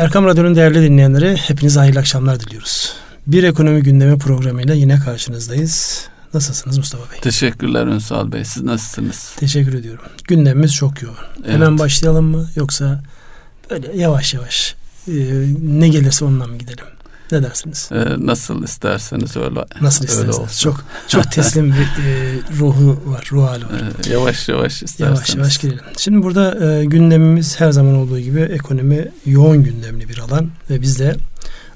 Erkam Radyo'nun değerli dinleyenleri hepinize hayırlı akşamlar diliyoruz. Bir ekonomi gündemi programıyla yine karşınızdayız. Nasılsınız Mustafa Bey? Teşekkürler Ünsal Bey. Siz nasılsınız? Teşekkür ediyorum. Gündemimiz çok yoğun. Evet. Hemen başlayalım mı yoksa böyle yavaş yavaş e, ne gelirse ondan mı gidelim? Ne dersiniz? Ee, nasıl isterseniz öyle. Nasıl isterseniz. Öyle çok çok teslim bir e, ruhu var, ruh hali var. Ee, yavaş yavaş isterseniz. Yavaş yavaş gidelim. Şimdi burada e, gündemimiz her zaman olduğu gibi ekonomi yoğun gündemli bir alan ve biz de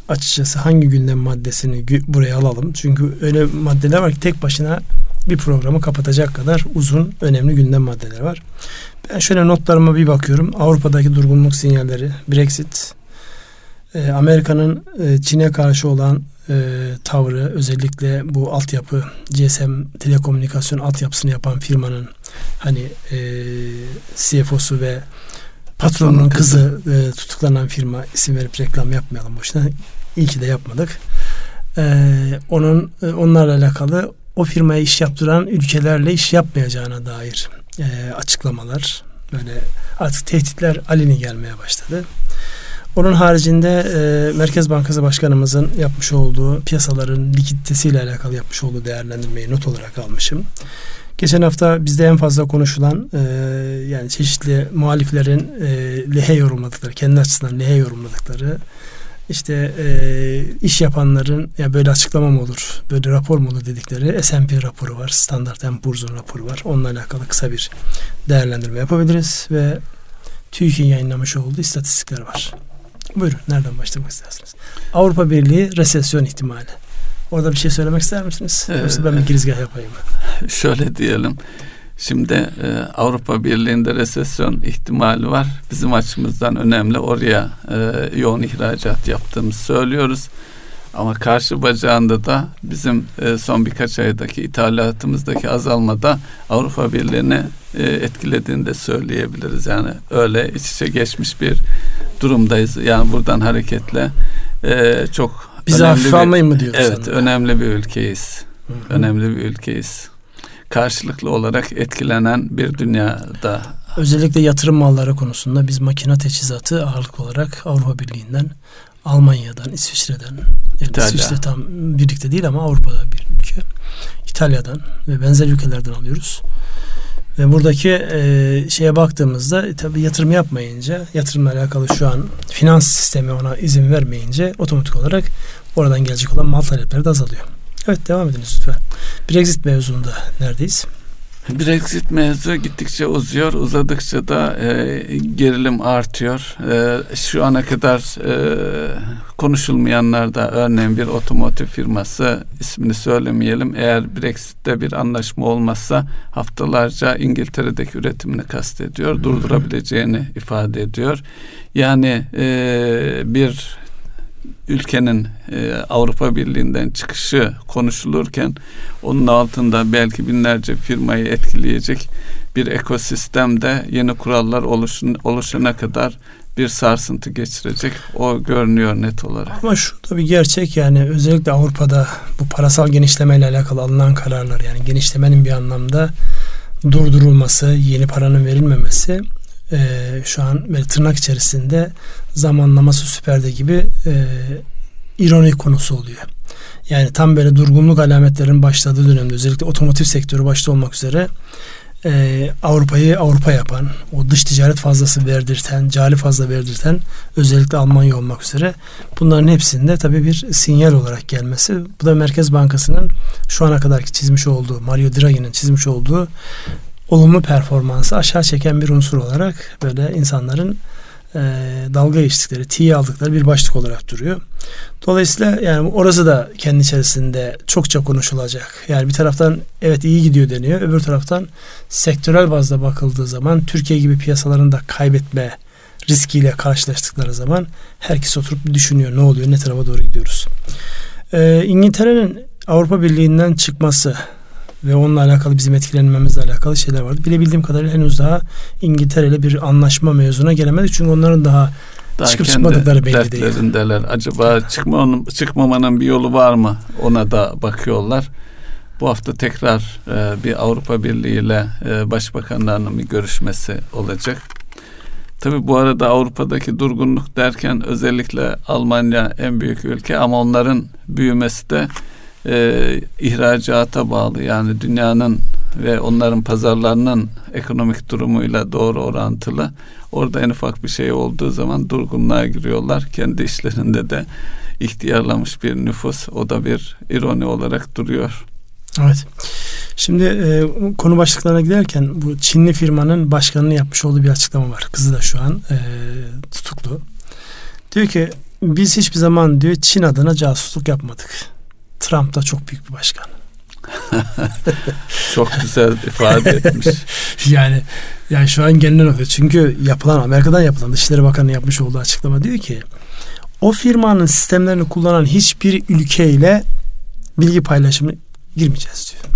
açıkçası hangi gündem maddesini buraya alalım. Çünkü öyle maddeler var ki tek başına bir programı kapatacak kadar uzun, önemli gündem maddeleri var. Ben şöyle notlarıma bir bakıyorum. Avrupa'daki durgunluk sinyalleri, Brexit, e, Amerika'nın e, Çin'e karşı olan e, tavrı, özellikle bu altyapı, GSM telekomünikasyon altyapısını yapan firmanın hani e, CFO'su ve patronun kızı e, tutuklanan firma isim verip reklam yapmayalım boşuna. İyi ki de yapmadık. E, onun e, onlarla alakalı o firmaya iş yaptıran ülkelerle iş yapmayacağına dair e, açıklamalar böyle artık tehditler aleni gelmeye başladı. Onun haricinde e, Merkez Bankası Başkanımızın yapmış olduğu piyasaların likiditesiyle alakalı yapmış olduğu değerlendirmeyi not olarak almışım. Geçen hafta bizde en fazla konuşulan e, yani çeşitli muhaliflerin e, lehe yorumladıkları, kendi açısından lehe yorumladıkları işte e, iş yapanların ya böyle açıklama mı olur, böyle rapor mu olur dedikleri S&P raporu var, Standard Poor's'un raporu var. Onunla alakalı kısa bir değerlendirme yapabiliriz ve TÜİK'in yayınlamış olduğu istatistikler var. Buyurun nereden başlamak istersiniz? Avrupa Birliği resesyon ihtimali. Orada bir şey söylemek ister misiniz? Ee, Yoksa ben bir girizgah yapayım. Şöyle diyelim. Şimdi e, Avrupa Birliği'nde resesyon ihtimali var. Bizim açımızdan önemli. Oraya e, yoğun ihracat yaptığımızı söylüyoruz. Ama karşı bacağında da bizim e, son birkaç aydaki ithalatımızdaki azalmada Avrupa Birliği'ni e, etkilediğini de söyleyebiliriz. Yani öyle iç içe geçmiş bir durumdayız. Yani buradan hareketle e, çok Bizi hafife almayın mı diyoruz? Evet, sana? önemli bir ülkeyiz. Hı-hı. Önemli bir ülkeyiz. Karşılıklı olarak etkilenen bir dünyada. Özellikle yatırım malları konusunda biz makine teçhizatı ağırlık olarak Avrupa Birliği'nden Almanya'dan, İsviçre'den, yani İtalya. İsviçre tam birlikte değil ama Avrupa'da bir ülke. İtalya'dan ve benzer ülkelerden alıyoruz. Ve buradaki e, şeye baktığımızda e, tabii yatırım yapmayınca, yatırımla alakalı şu an finans sistemi ona izin vermeyince otomatik olarak oradan gelecek olan mal talepleri de azalıyor. Evet devam ediniz lütfen. Brexit mevzunda neredeyiz? Brexit mevzu gittikçe uzuyor. Uzadıkça da e, gerilim artıyor. E, şu ana kadar e, konuşulmayanlar örneğin bir otomotiv firması ismini söylemeyelim. Eğer Brexit'te bir anlaşma olmazsa haftalarca İngiltere'deki üretimini kastediyor. Durdurabileceğini ifade ediyor. Yani e, bir ülkenin e, Avrupa Birliği'nden çıkışı konuşulurken onun altında belki binlerce firmayı etkileyecek bir ekosistemde yeni kurallar oluşun, oluşana kadar bir sarsıntı geçirecek. O görünüyor net olarak. Ama şu da bir gerçek yani özellikle Avrupa'da bu parasal genişlemeyle alakalı alınan kararlar yani genişlemenin bir anlamda durdurulması, yeni paranın verilmemesi e, şu an böyle tırnak içerisinde zamanlaması süperde gibi e, ironik konusu oluyor. Yani tam böyle durgunluk alametlerinin başladığı dönemde özellikle otomotiv sektörü başta olmak üzere e, Avrupa'yı Avrupa yapan, o dış ticaret fazlası verdirten, cari fazla verdirten özellikle Almanya olmak üzere bunların hepsinde tabii bir sinyal olarak gelmesi. Bu da Merkez Bankası'nın şu ana kadarki çizmiş olduğu, Mario Draghi'nin çizmiş olduğu olumlu performansı aşağı çeken bir unsur olarak böyle insanların e, dalga geçtikleri, tiye aldıkları bir başlık olarak duruyor. Dolayısıyla yani orası da kendi içerisinde çokça konuşulacak. Yani bir taraftan evet iyi gidiyor deniyor. Öbür taraftan sektörel bazda bakıldığı zaman Türkiye gibi piyasaların da kaybetme riskiyle karşılaştıkları zaman herkes oturup bir düşünüyor ne oluyor, ne tarafa doğru gidiyoruz. Ee, İngiltere'nin Avrupa Birliği'nden çıkması ve onunla alakalı bizim etkilenmemizle alakalı şeyler vardı. Bilebildiğim kadarıyla henüz daha İngiltere ile bir anlaşma mevzuna gelemedi. Çünkü onların daha, daha çıkıp çıkmadıkları belli değil. Acaba çıkmanın, çıkmamanın bir yolu var mı? Ona da bakıyorlar. Bu hafta tekrar e, bir Avrupa Birliği ile e, başbakanlarının bir görüşmesi olacak. Tabi bu arada Avrupa'daki durgunluk derken özellikle Almanya en büyük ülke ama onların büyümesi de e, ihracata bağlı. Yani dünyanın ve onların pazarlarının ekonomik durumuyla doğru orantılı. Orada en ufak bir şey olduğu zaman durgunluğa giriyorlar. Kendi işlerinde de ihtiyarlamış bir nüfus. O da bir ironi olarak duruyor. Evet. Şimdi e, konu başlıklarına giderken bu Çinli firmanın başkanının yapmış olduğu bir açıklama var. Kızı da şu an e, tutuklu. Diyor ki biz hiçbir zaman diyor Çin adına casusluk yapmadık. Trump da çok büyük bir başkan. çok güzel ifade etmiş. yani yani şu an genel oluyor. Çünkü yapılan Amerika'dan yapılan Dışişleri Bakanı yapmış olduğu açıklama diyor ki o firmanın sistemlerini kullanan hiçbir ülkeyle bilgi paylaşımı girmeyeceğiz diyor.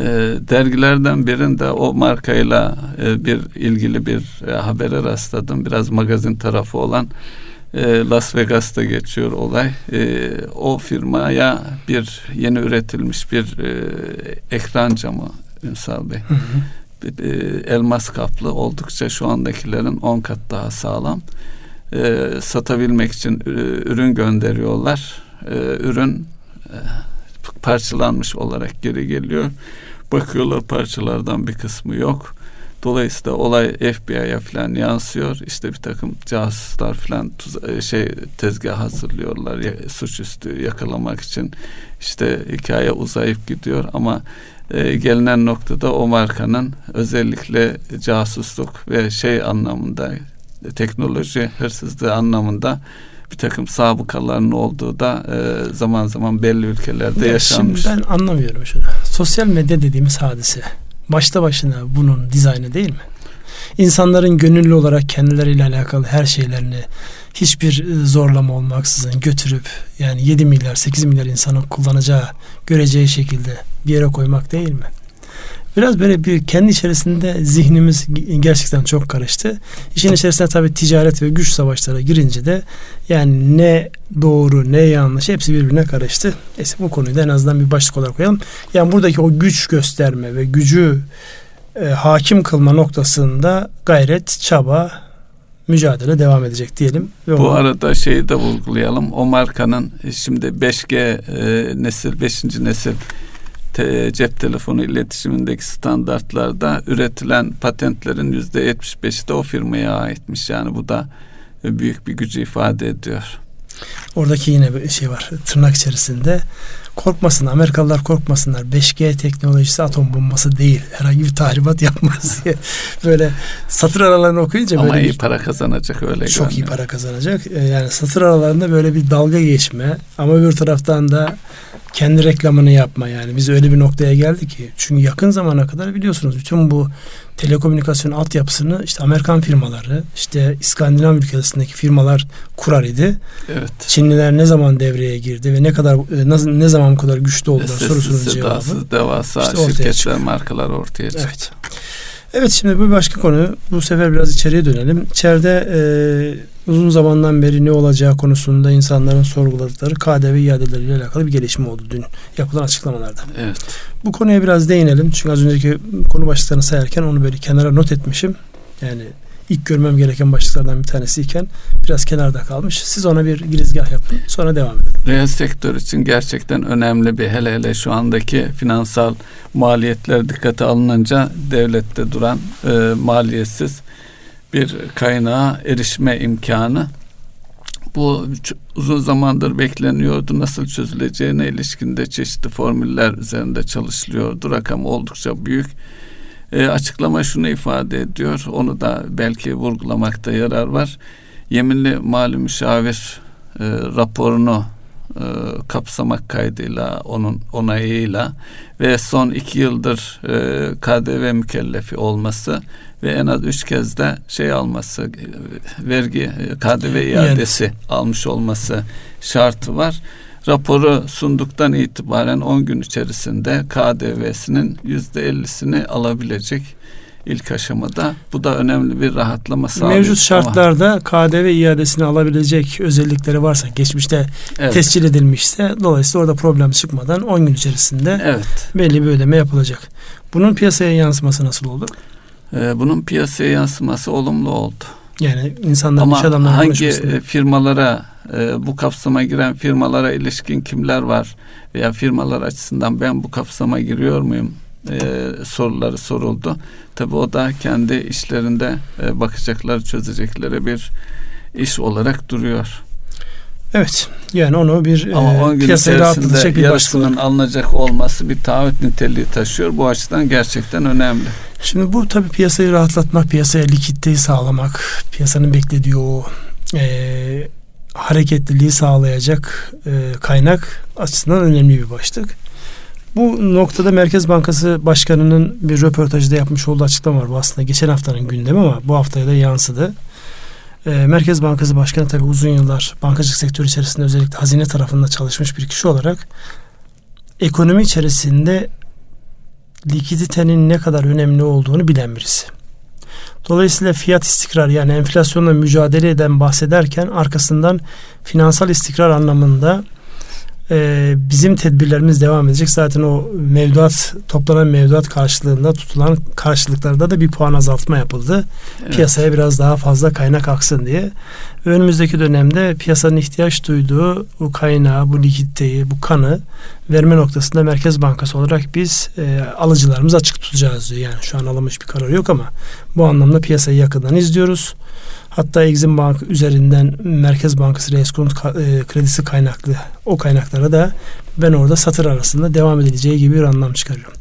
E, dergilerden birinde o markayla e, bir ilgili bir e, habere rastladım. Biraz magazin tarafı olan e, Las Vegas'ta geçiyor olay. E, o firmaya bir yeni üretilmiş bir e, ekran camı Ünsal Bey. Hı hı. E, elmas kaplı oldukça şu andakilerin 10 kat daha sağlam. E, satabilmek için e, ürün gönderiyorlar. E, ürün e, parçalanmış olarak geri geliyor. Bakıyorlar parçalardan bir kısmı yok. Dolayısıyla olay FBI'ya falan yansıyor. İşte bir takım casuslar falan e, şey tezgah hazırlıyorlar ya, suçüstü yakalamak için. İşte hikaye uzayıp gidiyor ama e, gelinen noktada o markanın özellikle casusluk ve şey anlamında teknoloji hırsızlığı anlamında bir takım sabıkaların olduğu da e, zaman zaman belli ülkelerde ya yaşanmış. Şimdi ben anlamıyorum şunu. Sosyal medya dediğimiz hadise başta başına bunun dizaynı değil mi? İnsanların gönüllü olarak kendileriyle alakalı her şeylerini hiçbir e, zorlama olmaksızın götürüp yani 7 milyar 8 milyar insanın kullanacağı göreceği şekilde bir yere koymak değil mi? Biraz böyle bir kendi içerisinde zihnimiz gerçekten çok karıştı. İşin içerisinde tabii ticaret ve güç savaşlara girince de yani ne doğru ne yanlış hepsi birbirine karıştı. Neyse bu konuyu da en azından bir başlık olarak koyalım. Yani buradaki o güç gösterme ve gücü e, hakim kılma noktasında gayret, çaba, mücadele devam edecek diyelim. Ve Bu onu... arada şeyi de vurgulayalım. O markanın şimdi 5G e, nesil, 5. nesil te, cep telefonu iletişimindeki standartlarda üretilen patentlerin yüzde 75'i de o firmaya aitmiş. Yani bu da büyük bir gücü ifade ediyor. Oradaki yine bir şey var tırnak içerisinde. Korkmasın Amerikalılar korkmasınlar. 5G teknolojisi atom bombası değil. Herhangi bir tahribat yapmaz diye. böyle satır aralarını okuyunca Ama böyle iyi bir, para kazanacak öyle. Çok görünüyor. iyi para kazanacak. Ee, yani satır aralarında böyle bir dalga geçme ama bir taraftan da kendi reklamını yapma yani. Biz öyle bir noktaya geldik ki. Çünkü yakın zamana kadar biliyorsunuz bütün bu telekomünikasyon altyapısını işte Amerikan firmaları, işte İskandinav ülkelerindeki firmalar kurar idi. Evet. Çinliler ne zaman devreye girdi ve ne kadar ne, ne zaman bu kadar güçlü oldular sorusunun cevabı. devasa işte şirketler, çıkıyor. markalar ortaya çıktı. Evet. Evet şimdi bir başka konu. Bu sefer biraz içeriye dönelim. İçeride e, uzun zamandan beri ne olacağı konusunda insanların sorguladıkları KDV iadeleriyle alakalı bir gelişme oldu dün yapılan açıklamalarda. Evet. Bu konuya biraz değinelim. Çünkü az önceki konu başlıklarını sayarken onu böyle kenara not etmişim. Yani ilk görmem gereken başlıklardan bir tanesiyken biraz kenarda kalmış. Siz ona bir girizgah yapın. Sonra devam edelim. Reel sektör için gerçekten önemli bir hele hele şu andaki finansal maliyetler dikkate alınınca devlette duran e, maliyetsiz bir kaynağa erişme imkanı bu uzun zamandır bekleniyordu. Nasıl çözüleceğine ilişkinde çeşitli formüller üzerinde çalışılıyordu. Rakam oldukça büyük. E, açıklama şunu ifade ediyor. Onu da belki vurgulamakta yarar var. Yeminli mali müşavir e, raporunu e, kapsamak kaydıyla onun onayıyla ve son iki yıldır e, KDV mükellefi olması ve en az üç kez de şey alması vergi e, KDV iadesi evet. almış olması şartı var. Raporu sunduktan itibaren 10 gün içerisinde KDV'sinin yüzde 50'sini alabilecek ilk aşamada. Bu da önemli bir rahatlama sağlıyor. Mevcut şartlarda Ama, KDV iadesini alabilecek özellikleri varsa geçmişte evet. tescil edilmişse dolayısıyla orada problem çıkmadan 10 gün içerisinde evet. belli bir ödeme yapılacak. Bunun piyasaya yansıması nasıl oldu? Ee, bunun piyasaya yansıması olumlu oldu. Yani insanlar Ama iş adamları hangi konuşmasında. firmalara e, bu kapsama giren firmalara ilişkin kimler var veya firmalar açısından ben bu kapsama giriyor muyum e, soruları soruldu. Tabi o da kendi işlerinde e, bakacakları çözecekleri bir iş olarak duruyor. Evet. Yani onu bir Ama e, 10 gün piyasayı rahatlatacak bir yarısının alınacak olması bir taahhüt niteliği taşıyor. Bu açıdan gerçekten önemli. Şimdi bu tabii piyasayı rahatlatmak, piyasaya likiditeyi sağlamak, piyasanın beklediği o e, hareketliliği sağlayacak e, kaynak açısından önemli bir başlık. Bu noktada Merkez Bankası Başkanı'nın bir röportajda yapmış olduğu açıklama var. Bu aslında geçen haftanın gündemi ama bu haftaya da yansıdı. E, Merkez Bankası Başkanı tabii uzun yıllar bankacılık sektörü içerisinde özellikle hazine tarafında çalışmış bir kişi olarak ekonomi içerisinde likiditenin ne kadar önemli olduğunu bilen birisi. Dolayısıyla fiyat istikrar yani enflasyonla mücadele eden bahsederken arkasından finansal istikrar anlamında e, bizim tedbirlerimiz devam edecek. Zaten o mevduat toplanan mevduat karşılığında tutulan karşılıklarda da bir puan azaltma yapıldı. Evet. Piyasaya biraz daha fazla kaynak aksın diye. Önümüzdeki dönemde piyasanın ihtiyaç duyduğu bu kaynağı, bu likiditeyi, bu kanı verme noktasında Merkez Bankası olarak biz e, alıcılarımızı açık tutacağız diyor. Yani şu an alınmış bir karar yok ama bu anlamda piyasayı yakından izliyoruz. Hatta Exim Bank üzerinden Merkez Bankası reskont e, kredisi kaynaklı o kaynaklara da ben orada satır arasında devam edileceği gibi bir anlam çıkarıyorum.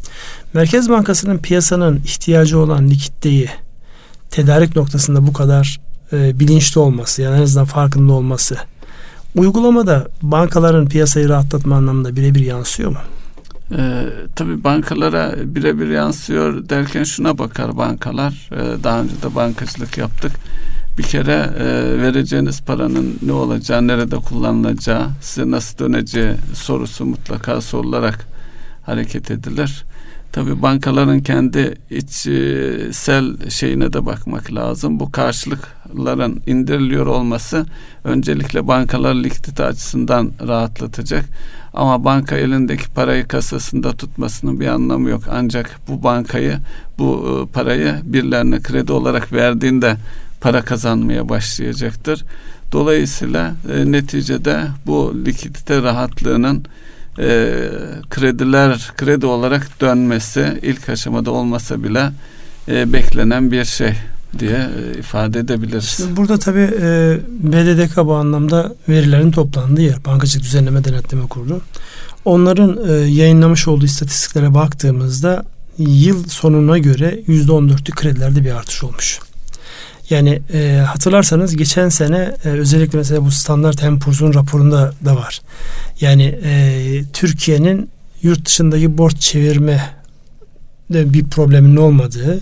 Merkez Bankası'nın piyasanın ihtiyacı olan likiditeyi tedarik noktasında bu kadar e, bilinçli olması yani en azından farkında olması uygulamada bankaların piyasayı rahatlatma anlamında birebir yansıyor mu? Ee, tabii bankalara birebir yansıyor derken şuna bakar bankalar. Ee, daha önce de bankacılık yaptık. Bir kere e, vereceğiniz paranın ne olacağı, nerede kullanılacağı, size nasıl döneceği sorusu mutlaka sorularak hareket edilir. Tabii bankaların kendi içsel şeyine de bakmak lazım. Bu karşılıkların indiriliyor olması öncelikle bankalar likidite açısından rahatlatacak. Ama banka elindeki parayı kasasında tutmasının bir anlamı yok. Ancak bu bankayı, bu e, parayı birilerine kredi olarak verdiğinde para kazanmaya başlayacaktır. Dolayısıyla e, neticede bu likidite rahatlığının e, krediler kredi olarak dönmesi ilk aşamada olmasa bile e, beklenen bir şey diye e, ifade edebiliriz. Şimdi burada tabii e, BDDK bu anlamda verilerin toplandığı yer. Bankacılık Düzenleme Denetleme Kurulu. Onların e, yayınlamış olduğu istatistiklere baktığımızda yıl sonuna göre %14'lük kredilerde bir artış olmuş. Yani e, hatırlarsanız geçen sene e, özellikle mesela bu Standart Poor's'un raporunda da var. Yani e, Türkiye'nin yurt dışındaki borç çevirme de bir problemin olmadığı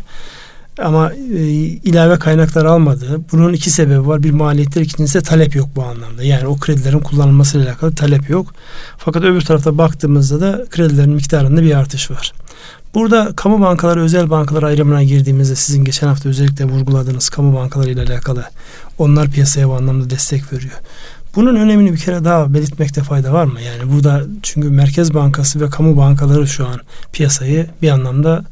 ama e, ilave kaynaklar almadığı. Bunun iki sebebi var. Bir maliyetler ikincisi de talep yok bu anlamda. Yani o kredilerin kullanılmasıyla alakalı talep yok. Fakat öbür tarafta baktığımızda da kredilerin miktarında bir artış var. Burada kamu bankaları özel bankalar ayrımına girdiğimizde sizin geçen hafta özellikle vurguladığınız kamu bankaları ile alakalı onlar piyasaya bu anlamda destek veriyor. Bunun önemini bir kere daha belirtmekte fayda var mı? Yani burada çünkü Merkez Bankası ve kamu bankaları şu an piyasayı bir anlamda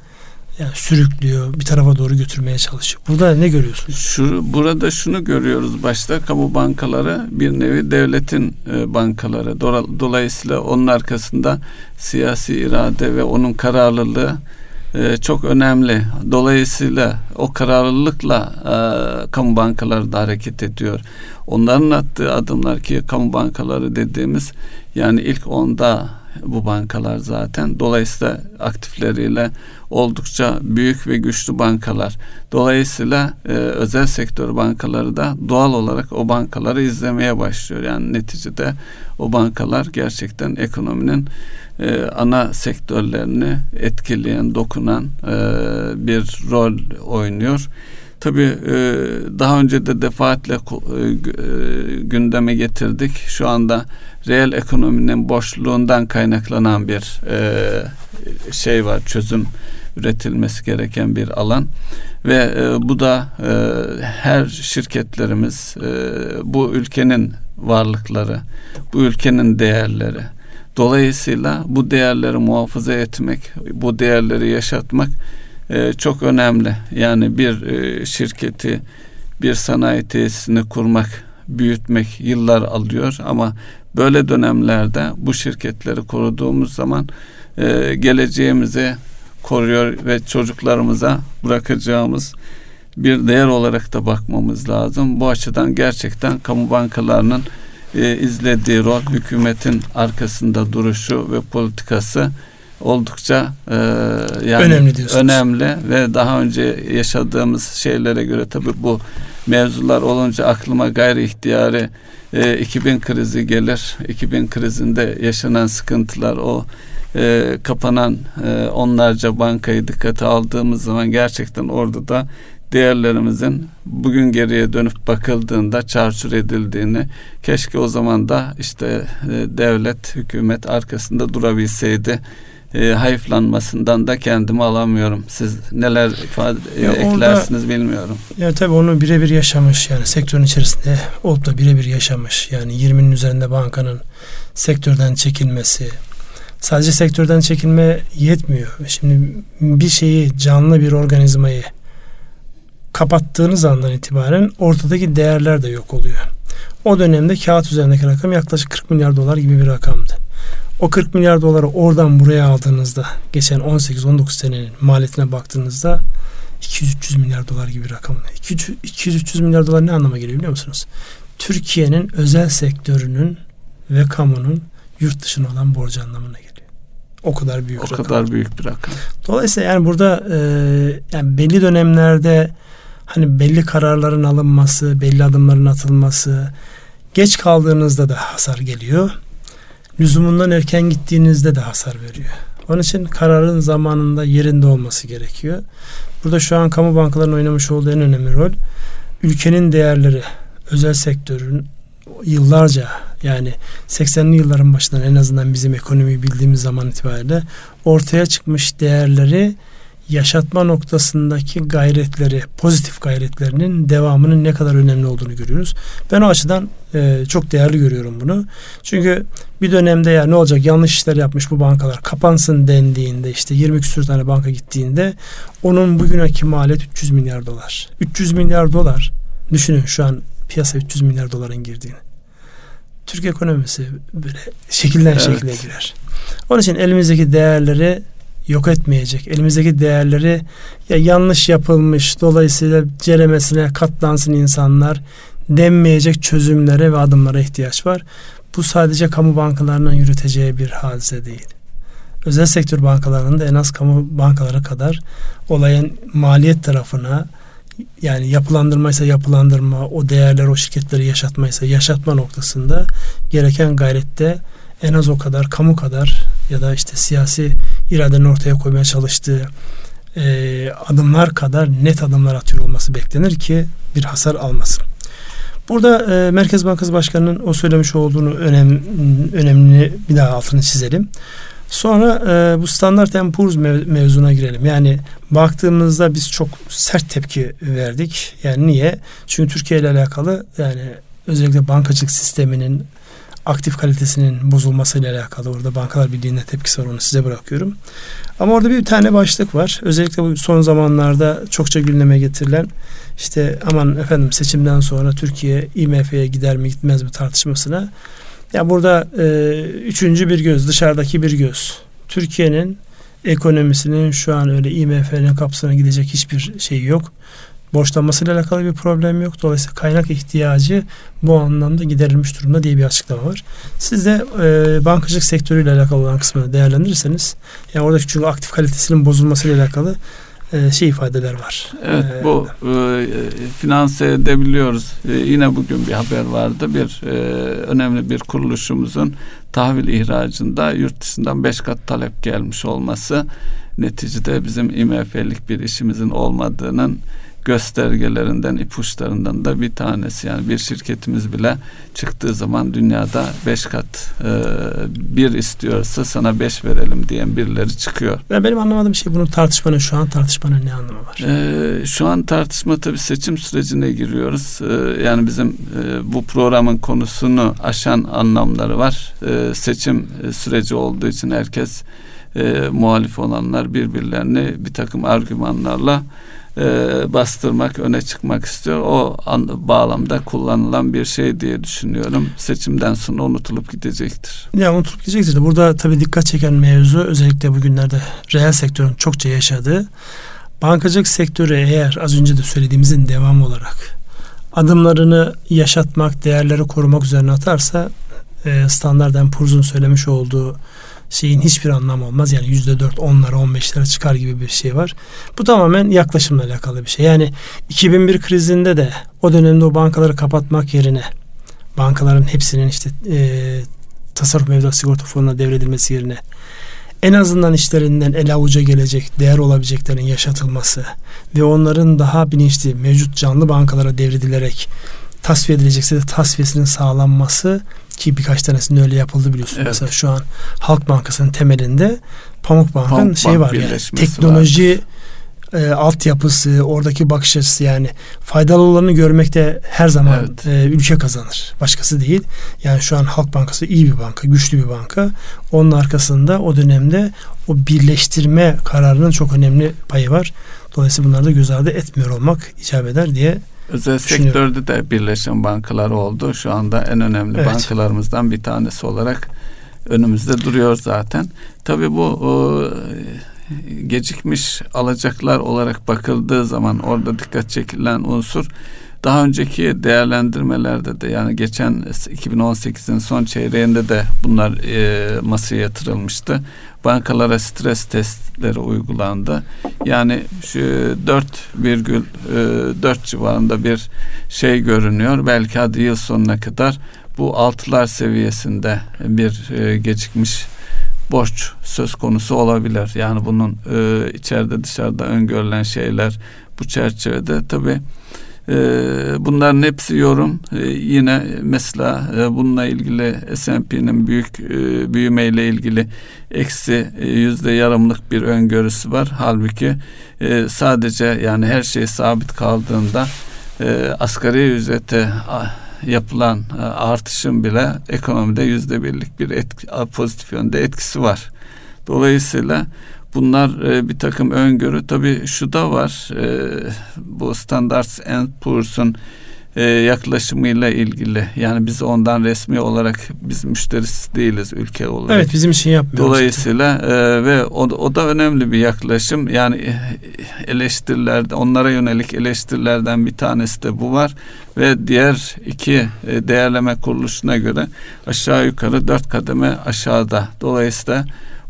yani sürüklüyor, bir tarafa doğru götürmeye çalışıyor. Burada ne görüyorsunuz? Şu burada şunu görüyoruz başta kamu bankaları bir nevi devletin e, bankaları. Dolayısıyla onun arkasında siyasi irade ve onun kararlılığı e, çok önemli. Dolayısıyla o kararlılıkla e, kamu bankaları da hareket ediyor. Onların attığı adımlar ki kamu bankaları dediğimiz yani ilk onda bu bankalar zaten. Dolayısıyla aktifleriyle oldukça büyük ve güçlü bankalar. Dolayısıyla e, özel sektör bankaları da doğal olarak o bankaları izlemeye başlıyor. Yani neticede o bankalar gerçekten ekonominin e, ana sektörlerini etkileyen, dokunan e, bir rol oynuyor. Tabii e, daha önce de defaatle e, gündeme getirdik. Şu anda reel ekonominin boşluğundan kaynaklanan bir e, şey var, çözüm üretilmesi gereken bir alan ve bu da her şirketlerimiz bu ülkenin varlıkları, bu ülkenin değerleri. Dolayısıyla bu değerleri muhafaza etmek, bu değerleri yaşatmak e, çok önemli. Yani bir e, şirketi bir sanayi tesisini kurmak, büyütmek yıllar alıyor ama böyle dönemlerde bu şirketleri koruduğumuz zaman e, geleceğimizi koruyor ve çocuklarımıza bırakacağımız bir değer olarak da bakmamız lazım. Bu açıdan gerçekten kamu bankalarının e, izlediği rol, hükümetin arkasında duruşu ve politikası oldukça e, yani önemli, diyorsunuz. önemli ve daha önce yaşadığımız şeylere göre tabii bu mevzular olunca aklıma gayri ihtiyari e, 2000 krizi gelir. 2000 krizinde yaşanan sıkıntılar o e, kapanan e, onlarca bankayı dikkate aldığımız zaman gerçekten orada da değerlerimizin bugün geriye dönüp bakıldığında çarçur edildiğini keşke o zaman da işte e, devlet hükümet arkasında durabilseydi e, hayıflanmasından da kendimi alamıyorum. Siz neler ifade ya eklersiniz orada, bilmiyorum. Ya tabii onu birebir yaşamış yani sektörün içerisinde olup da birebir yaşamış. Yani 20'nin üzerinde bankanın sektörden çekilmesi, sadece sektörden çekilme yetmiyor. Şimdi bir şeyi canlı bir organizmayı kapattığınız andan itibaren ortadaki değerler de yok oluyor. O dönemde kağıt üzerindeki rakam yaklaşık 40 milyar dolar gibi bir rakamdı. O 40 milyar doları oradan buraya aldığınızda geçen 18-19 senenin maliyetine baktığınızda 200-300 milyar dolar gibi bir rakam. 200-300 milyar dolar ne anlama geliyor biliyor musunuz? Türkiye'nin özel sektörünün ve kamunun yurt dışına olan borcu anlamına geliyor. O kadar büyük o rakam. Kadar büyük bir rakam. Dolayısıyla yani burada e, yani belli dönemlerde hani belli kararların alınması, belli adımların atılması, geç kaldığınızda da hasar geliyor. Lüzumundan erken gittiğinizde de hasar veriyor. Onun için kararın zamanında yerinde olması gerekiyor. Burada şu an kamu bankalarının oynamış olduğu en önemli rol ülkenin değerleri, özel sektörün yıllarca yani 80'li yılların başından en azından bizim ekonomiyi bildiğimiz zaman itibariyle ortaya çıkmış değerleri yaşatma noktasındaki gayretleri, pozitif gayretlerinin devamının ne kadar önemli olduğunu görüyoruz. Ben o açıdan e, çok değerli görüyorum bunu. Çünkü bir dönemde ya ne olacak yanlış işler yapmış bu bankalar kapansın dendiğinde işte 20 küsur tane banka gittiğinde onun bugünkü maliyet 300 milyar dolar. 300 milyar dolar düşünün şu an piyasa 300 milyar doların girdiğini. Türk ekonomisi böyle şekilden evet. şekile girer. Onun için elimizdeki değerleri yok etmeyecek. Elimizdeki değerleri ya yanlış yapılmış dolayısıyla ceremesine katlansın insanlar denmeyecek çözümlere ve adımlara ihtiyaç var. Bu sadece kamu bankalarının yürüteceği bir hadise değil. Özel sektör bankalarının da en az kamu bankaları kadar olayın maliyet tarafına yani yapılandırmaysa yapılandırma, o değerler o şirketleri yaşatmaysa yaşatma noktasında gereken gayrette en az o kadar kamu kadar ya da işte siyasi iradenin ortaya koymaya çalıştığı e, adımlar kadar net adımlar atıyor olması beklenir ki bir hasar almasın. Burada e, Merkez Bankası Başkanı'nın o söylemiş olduğunu önem, önemli bir daha altını çizelim. Sonra e, bu Standard Poor's mev- mevzuna girelim. Yani baktığımızda biz çok sert tepki verdik. Yani niye? Çünkü Türkiye ile alakalı yani özellikle bankacılık sisteminin aktif kalitesinin bozulmasıyla alakalı orada Bankalar Birliği'ne tepkisi var onu size bırakıyorum. Ama orada bir tane başlık var. Özellikle bu son zamanlarda çokça gündeme getirilen işte aman efendim seçimden sonra Türkiye IMF'ye gider mi gitmez mi tartışmasına. Ya burada e, üçüncü bir göz, dışarıdaki bir göz. Türkiye'nin ekonomisinin şu an öyle IMF'nin kapısına gidecek hiçbir şey yok borçlanmasıyla alakalı bir problem yok. Dolayısıyla kaynak ihtiyacı bu anlamda giderilmiş durumda diye bir açıklama var. Siz de e, bankacılık sektörüyle alakalı olan kısmını değerlendirirseniz yani oradaki çünkü aktif kalitesinin bozulmasıyla alakalı e, şey ifadeler var. Evet ee, bu e, finanse edebiliyoruz. E, yine bugün bir haber vardı. Bir e, önemli bir kuruluşumuzun tahvil ihracında yurt dışından beş kat talep gelmiş olması neticede bizim IMF'lik bir işimizin olmadığının göstergelerinden, ipuçlarından da bir tanesi. Yani bir şirketimiz bile çıktığı zaman dünyada beş kat e, bir istiyorsa sana beş verelim diyen birileri çıkıyor. Ben benim anlamadığım şey bunun tartışmanın şu an tartışmanın ne anlamı var? E, şu an tartışma tabii seçim sürecine giriyoruz. E, yani bizim e, bu programın konusunu aşan anlamları var. E, seçim e, süreci olduğu için herkes e, muhalif olanlar birbirlerini bir takım argümanlarla e, bastırmak, öne çıkmak istiyor. O an, bağlamda kullanılan bir şey diye düşünüyorum. Seçimden sonra unutulup gidecektir. Ya unutulup gidecektir. Burada tabii dikkat çeken mevzu özellikle bugünlerde reel sektörün çokça yaşadığı bankacılık sektörü eğer az önce de söylediğimizin devamı olarak adımlarını yaşatmak, değerleri korumak üzerine atarsa e, Standard Poor's'un söylemiş olduğu şeyin hiçbir anlamı olmaz. Yani yüzde dört, onlara, on beşlere çıkar gibi bir şey var. Bu tamamen yaklaşımla alakalı bir şey. Yani 2001 krizinde de o dönemde o bankaları kapatmak yerine bankaların hepsinin işte e, tasarruf mevduat sigorta fonuna devredilmesi yerine en azından işlerinden el avuca gelecek, değer olabileceklerin yaşatılması ve onların daha bilinçli mevcut canlı bankalara devredilerek tasfiye edilecekse de tasfiyesinin sağlanması ki birkaç tanesinde öyle yapıldı biliyorsun. Evet. Mesela şu an Halk Bankası'nın temelinde Pamuk Bank'ın Pamuk şey Bank var yani teknoloji var. e, altyapısı, oradaki bakış açısı yani faydalı olanı görmekte her zaman evet. e, ülke kazanır. Başkası değil. Yani şu an Halk Bankası iyi bir banka, güçlü bir banka. Onun arkasında o dönemde o birleştirme kararının çok önemli payı var. Dolayısıyla bunları da göz ardı etmiyor olmak icap eder diye Özel sektörde de birleşen bankalar oldu. Şu anda en önemli evet. bankalarımızdan bir tanesi olarak önümüzde duruyor zaten. Tabii bu o, gecikmiş alacaklar olarak bakıldığı zaman orada dikkat çekilen unsur daha önceki değerlendirmelerde de yani geçen 2018'in son çeyreğinde de bunlar e, masaya yatırılmıştı. Bankalara stres testleri uygulandı. Yani şu 4,4 e, civarında bir şey görünüyor. Belki hadi yıl sonuna kadar bu altılar seviyesinde bir e, gecikmiş borç söz konusu olabilir. Yani bunun e, içeride dışarıda öngörülen şeyler bu çerçevede tabii ee, bunların hepsi yorum. Ee, yine mesela e, bununla ilgili S&P'nin büyük e, büyümeyle ilgili eksi e, yüzde yarımlık bir öngörüsü var. Halbuki sadece yani her şey sabit kaldığında asgari ücrete yapılan artışın bile ekonomide yüzde birlik bir etki, pozitif yönde etkisi var. Dolayısıyla Bunlar e, bir takım öngörü. Tabii şu da var. E, bu Standards and Poor's'un e, yaklaşımıyla ilgili. Yani biz ondan resmi olarak biz müşterisi değiliz ülke olarak. Evet bizim şey yapmıyoruz. Dolayısıyla e, ve o, o da önemli bir yaklaşım. Yani e, eleştirilerde onlara yönelik eleştirilerden bir tanesi de bu var ve diğer iki e, değerleme kuruluşuna göre aşağı yukarı dört kademe aşağıda. Dolayısıyla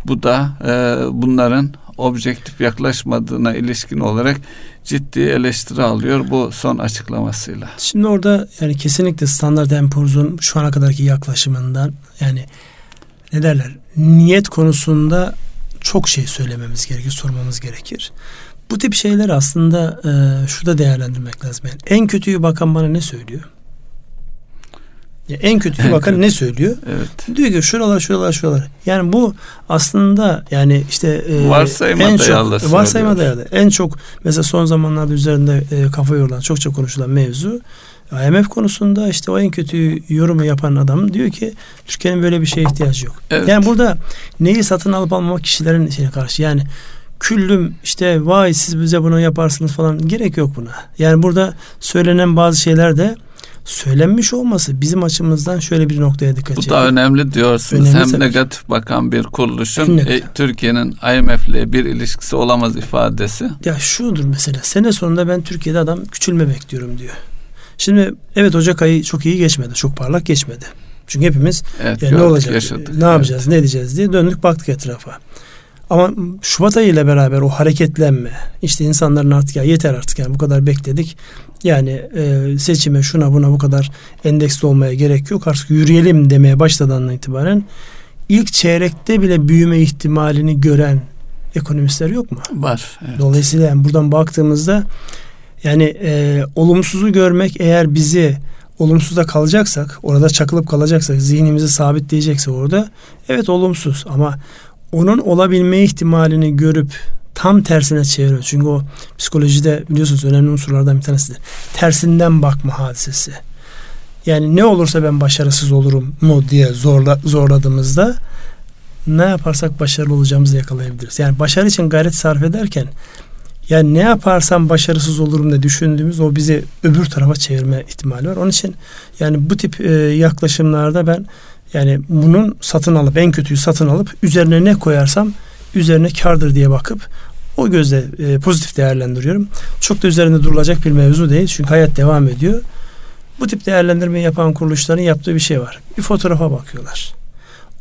bu da e, bunların objektif yaklaşmadığına ilişkin olarak ciddi eleştiri alıyor bu son açıklamasıyla. Şimdi orada yani kesinlikle Standard Poor's'un şu ana kadarki yaklaşımından yani ne derler niyet konusunda çok şey söylememiz gerekir, sormamız gerekir. Bu tip şeyler aslında e, şurada değerlendirmek lazım. Yani en kötüyü bakan bana ne söylüyor? Ya en kötü bakan ne söylüyor? Evet. Diyor ki şuralar şuralar şuralar. Yani bu aslında yani işte e, varsayma en dayalı çok varsayma dayalı. En çok mesela son zamanlarda üzerinde e, kafa yorulan çokça konuşulan mevzu IMF konusunda işte o en kötü yorumu yapan adam diyor ki Türkiye'nin böyle bir şeye ihtiyacı yok. Evet. Yani burada neyi satın alıp almamak kişilerin şeyine karşı yani küllüm işte vay siz bize bunu yaparsınız falan gerek yok buna. Yani burada söylenen bazı şeyler de söylenmiş olması bizim açımızdan şöyle bir noktaya dikkat çekiyor. Bu da önemli diyorsunuz. Önemli Hem tabii. negatif bakan bir kuruluşun e, Türkiye'nin IMF ile bir ilişkisi olamaz ifadesi. Ya şudur mesela sene sonunda ben Türkiye'de adam küçülme bekliyorum diyor. Şimdi evet Ocak ayı çok iyi geçmedi. Çok parlak geçmedi. Çünkü hepimiz evet, yani ne olacak, yaşadık. ne yapacağız, evet. ne edeceğiz diye döndük baktık etrafa. Ama Şubat ayı ile beraber o hareketlenme işte insanların artık ya yeter artık yani bu kadar bekledik. Yani e, seçime şuna buna bu kadar endeksli olmaya gerek yok artık yürüyelim demeye başladığından itibaren ilk çeyrekte bile büyüme ihtimalini gören ekonomistler yok mu? Var. Evet. Dolayısıyla yani buradan baktığımızda yani e, olumsuzu görmek eğer bizi olumsuzda kalacaksak, orada çakılıp kalacaksak, zihnimizi sabitleyecekse orada evet olumsuz ama onun olabilme ihtimalini görüp tam tersine çeviriyor. Çünkü o psikolojide biliyorsunuz önemli unsurlardan bir tanesidir. Tersinden bakma hadisesi. Yani ne olursa ben başarısız olurum mu diye zorla, zorladığımızda ne yaparsak başarılı olacağımızı yakalayabiliriz. Yani başarı için gayret sarf ederken Yani ne yaparsam başarısız olurum diye düşündüğümüz o bizi öbür tarafa çevirme ihtimali var. Onun için yani bu tip e, yaklaşımlarda ben yani bunun satın alıp en kötüyü satın alıp üzerine ne koyarsam üzerine kardır diye bakıp o gözle e, pozitif değerlendiriyorum. Çok da üzerinde durulacak bir mevzu değil. Çünkü hayat devam ediyor. Bu tip değerlendirme yapan kuruluşların yaptığı bir şey var. Bir fotoğrafa bakıyorlar.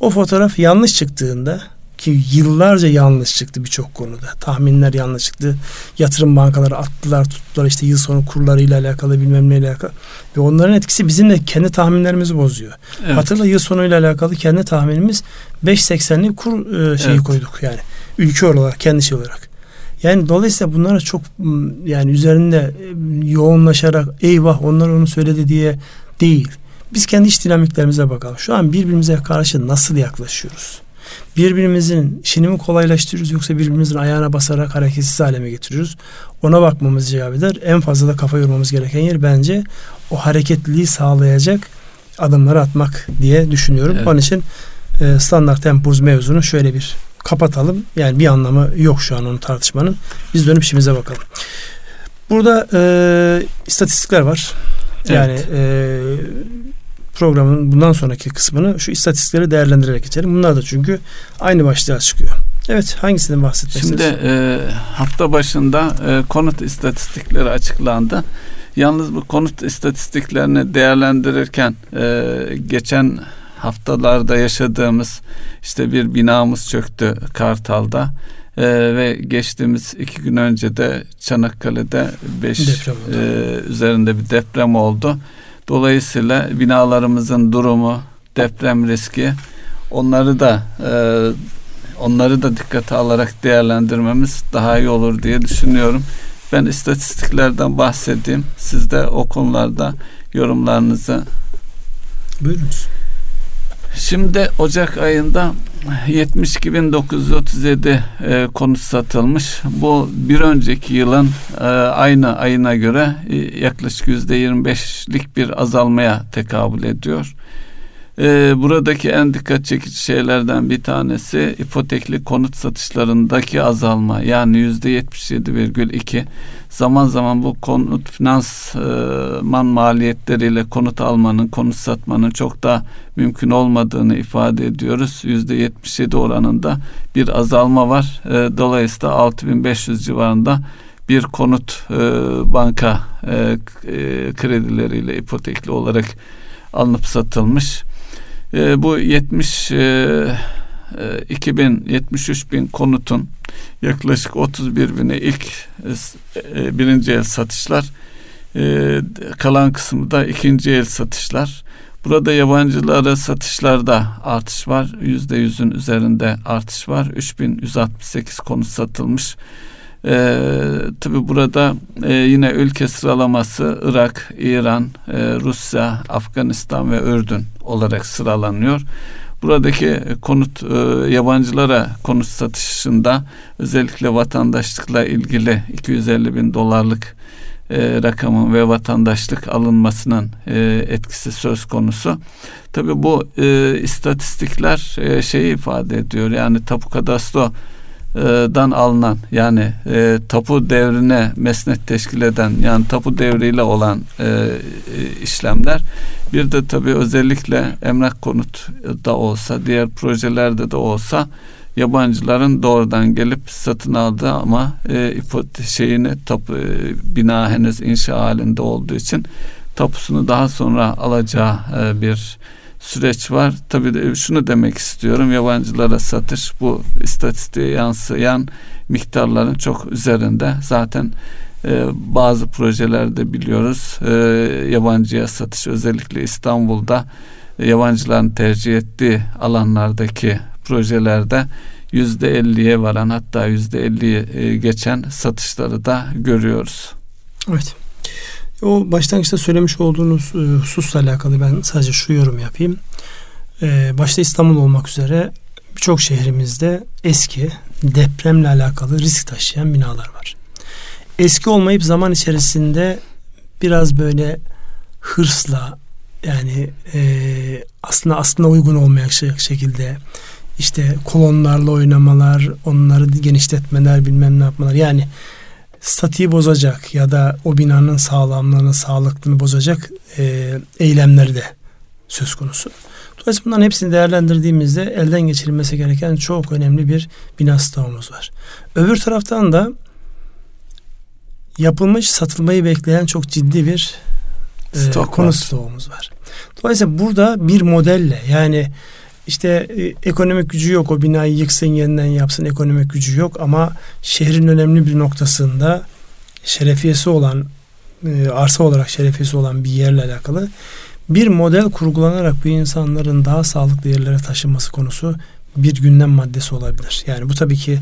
O fotoğraf yanlış çıktığında ki yıllarca yanlış çıktı birçok konuda. Tahminler yanlış çıktı. Yatırım bankaları attılar tuttular işte yıl sonu kurlarıyla alakalı bilmem neyle alakalı. Ve onların etkisi bizim de kendi tahminlerimizi bozuyor. Evet. Hatırla yıl sonuyla alakalı kendi tahminimiz 5.80'lik kur e, şeyi evet. koyduk yani. Ülke olarak kendi şey olarak. Yani dolayısıyla bunlara çok yani üzerinde yoğunlaşarak eyvah onlar onu söyledi diye değil. Biz kendi iş dinamiklerimize bakalım. Şu an birbirimize karşı nasıl yaklaşıyoruz? Birbirimizin işini mi kolaylaştırıyoruz yoksa birbirimizin ayağına basarak hareketsiz hale mi getiriyoruz? Ona bakmamız icap eder. En fazla da kafa yormamız gereken yer bence o hareketliliği sağlayacak adımları atmak diye düşünüyorum. Evet. Onun için e, standart tempuz mevzunu şöyle bir kapatalım. Yani bir anlamı yok şu an onun tartışmanın. Biz dönüp işimize bakalım. Burada e, istatistikler var. Yani evet. e, programın bundan sonraki kısmını şu istatistikleri değerlendirerek geçelim. Bunlar da çünkü aynı başlığa çıkıyor. Evet hangisinden bahsetmek Şimdi e, hafta başında e, konut istatistikleri açıklandı. Yalnız bu konut istatistiklerini değerlendirirken e, geçen haftalarda yaşadığımız işte bir binamız çöktü Kartal'da. Ee, ve geçtiğimiz iki gün önce de Çanakkale'de beş e, üzerinde bir deprem oldu. Dolayısıyla binalarımızın durumu, deprem riski onları da e, onları da dikkate alarak değerlendirmemiz daha iyi olur diye düşünüyorum. Ben istatistiklerden bahsedeyim. Siz de o konularda yorumlarınızı Buyurunuz. Şimdi Ocak ayında 72.937 e, konut satılmış. Bu bir önceki yılın e, aynı ayına göre e, yaklaşık %25'lik bir azalmaya tekabül ediyor. E, buradaki en dikkat çekici şeylerden bir tanesi ipotekli konut satışlarındaki azalma yani %77,2 zaman zaman bu konut finansman maliyetleriyle konut almanın, konut satmanın çok da mümkün olmadığını ifade ediyoruz. Yüzde 77 oranında bir azalma var. E, dolayısıyla 6500 civarında bir konut e, banka e, kredileriyle ipotekli olarak alınıp satılmış. Bu 70 2000 73 bin konutun yaklaşık 31 bini ilk e, birinci el satışlar e, kalan kısmı da ikinci el satışlar. Burada yabancılara satışlarda artış var. Yüzde yüzün üzerinde artış var. 3168 konut satılmış. Ee, tabi burada e, yine ülke sıralaması Irak, İran, e, Rusya, Afganistan ve Ürdün olarak sıralanıyor. Buradaki konut e, yabancılara konut satışında özellikle vatandaşlıkla ilgili 250 bin dolarlık e, rakamın ve vatandaşlık alınmasının e, etkisi söz konusu. Tabi bu e, istatistikler e, şeyi ifade ediyor yani tapu kadastro dan alınan yani e, tapu devrine mesnet teşkil eden yani tapu devriyle olan e, işlemler. Bir de tabii özellikle emlak konut da olsa diğer projelerde de olsa yabancıların doğrudan gelip satın aldığı ama e, ipot şeyini tapu e, bina henüz inşa halinde olduğu için tapusunu daha sonra alacağı e, bir süreç var. Tabii de şunu demek istiyorum. Yabancılara satış bu istatistiğe yansıyan miktarların çok üzerinde. Zaten e, bazı projelerde biliyoruz e, yabancıya satış özellikle İstanbul'da e, yabancıların tercih ettiği alanlardaki projelerde yüzde elliye varan hatta yüzde elliye e, geçen satışları da görüyoruz. Evet. O başlangıçta söylemiş olduğunuz e, hususla alakalı ben sadece şu yorum yapayım. E, başta İstanbul olmak üzere birçok şehrimizde eski depremle alakalı risk taşıyan binalar var. Eski olmayıp zaman içerisinde biraz böyle hırsla yani e, aslında aslında uygun olmayacak şekilde işte kolonlarla oynamalar, onları genişletmeler, bilmem ne yapmalar. Yani statiği bozacak ya da o binanın sağlamlığını, sağlıklığını bozacak e, eylemleri de söz konusu. Dolayısıyla bunların hepsini değerlendirdiğimizde elden geçirilmesi gereken çok önemli bir bina stoğumuz var. Öbür taraftan da yapılmış satılmayı bekleyen çok ciddi bir e, Stok konu stoğumuz var. Dolayısıyla burada bir modelle yani işte e, ekonomik gücü yok o binayı yıksın yeniden yapsın ekonomik gücü yok ama şehrin önemli bir noktasında şerefiyesi olan e, arsa olarak şerefiyesi olan bir yerle alakalı bir model kurgulanarak bu insanların daha sağlıklı yerlere taşınması konusu bir gündem maddesi olabilir. Yani bu tabii ki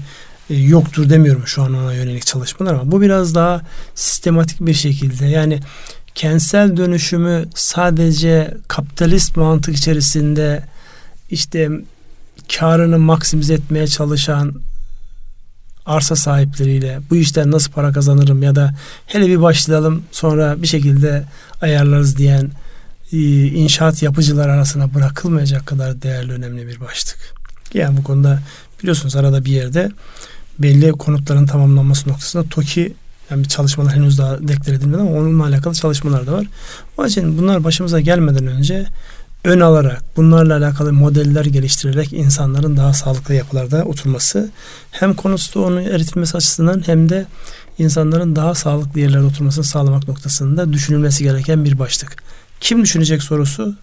e, yoktur demiyorum şu an ona yönelik çalışmalar ama bu biraz daha sistematik bir şekilde yani kentsel dönüşümü sadece kapitalist mantık içerisinde işte karını maksimize etmeye çalışan arsa sahipleriyle bu işten nasıl para kazanırım ya da hele bir başlayalım sonra bir şekilde ayarlarız diyen e, inşaat yapıcılar arasına bırakılmayacak kadar değerli önemli bir başlık. Yani bu konuda biliyorsunuz arada bir yerde belli konutların tamamlanması noktasında TOKİ yani bir çalışmalar henüz daha deklar edilmedi ama onunla alakalı çalışmalar da var. O için bunlar başımıza gelmeden önce ön alarak bunlarla alakalı modeller geliştirerek insanların daha sağlıklı yapılarda oturması hem konusu onun eritilmesi açısından hem de insanların daha sağlıklı yerlerde oturmasını sağlamak noktasında düşünülmesi gereken bir başlık. Kim düşünecek sorusu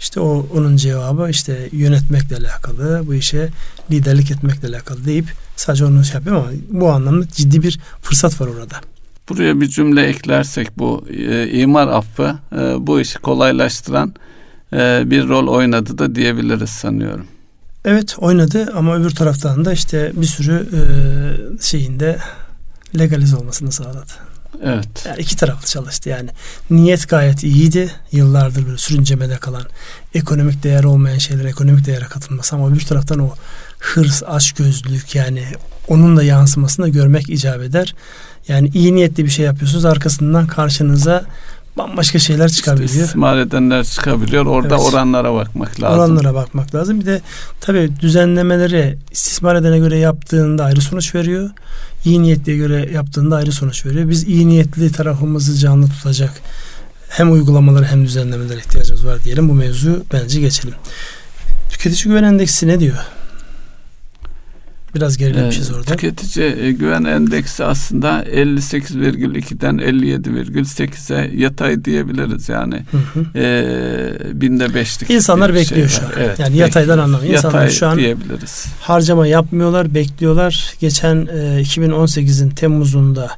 işte o onun cevabı işte yönetmekle alakalı, bu işe liderlik etmekle alakalı deyip sadece onu şey yapıyorum ama bu anlamda ciddi bir fırsat var orada. Buraya bir cümle eklersek bu e, imar affı e, bu işi kolaylaştıran e, bir rol oynadı da diyebiliriz sanıyorum. Evet oynadı ama öbür taraftan da işte bir sürü e, şeyinde legalize olmasını sağladı. Evet. Yani iki taraflı çalıştı yani. Niyet gayet iyiydi. Yıllardır böyle sürüncemede kalan ekonomik değer olmayan şeyler ekonomik değere katılması ama bir taraftan o hırs, açgözlülük yani onun da yansımasını da görmek icap eder. Yani iyi niyetli bir şey yapıyorsunuz arkasından karşınıza bambaşka şeyler çıkabiliyor. İşte istismar edenler çıkabiliyor. Orada evet. oranlara bakmak lazım. Oranlara bakmak lazım. Bir de tabii düzenlemeleri istismar edene göre yaptığında ayrı sonuç veriyor. İyi niyetliye göre yaptığında ayrı sonuç veriyor. Biz iyi niyetli tarafımızı canlı tutacak hem uygulamaları hem düzenlemelere ihtiyacımız var diyelim. Bu mevzu bence geçelim. Tüketici güven endeksi ne diyor? Biraz gerilemişiz e, orada. Tüketici e, güven endeksi aslında 58,2'den 57,8'e yatay diyebiliriz yani. Hı hı. E, binde beşlik. İnsanlar bekliyor şey şu an. Evet, yani yataydan anlamıyor. İnsanlar yatay şu an diyebiliriz. harcama yapmıyorlar, bekliyorlar. Geçen e, 2018'in Temmuz'unda